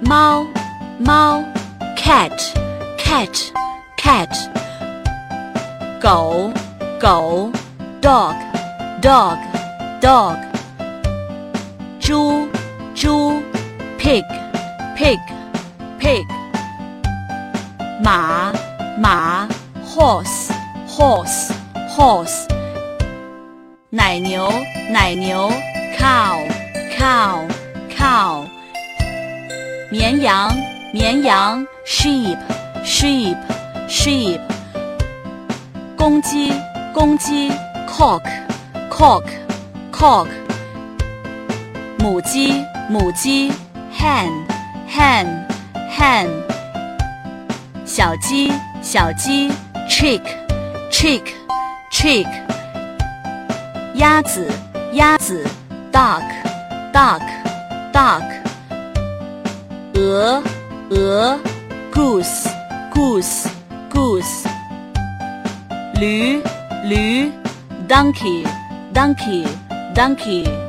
猫猫，cat cat cat，狗狗，dog dog dog，猪猪，pig pig pig，马马，horse horse horse，奶牛奶牛，cow cow cow。 绵羊绵羊 sheep sheep sheep 公鸡公鸡 cock cock cock 母鸡母鸡 hen hen hen 小鸡小鸡 chick chick chick 鸭子鸭子 duck duck duck 鹅，鹅，goose goose goose。驴，驴，donkey donkey donkey。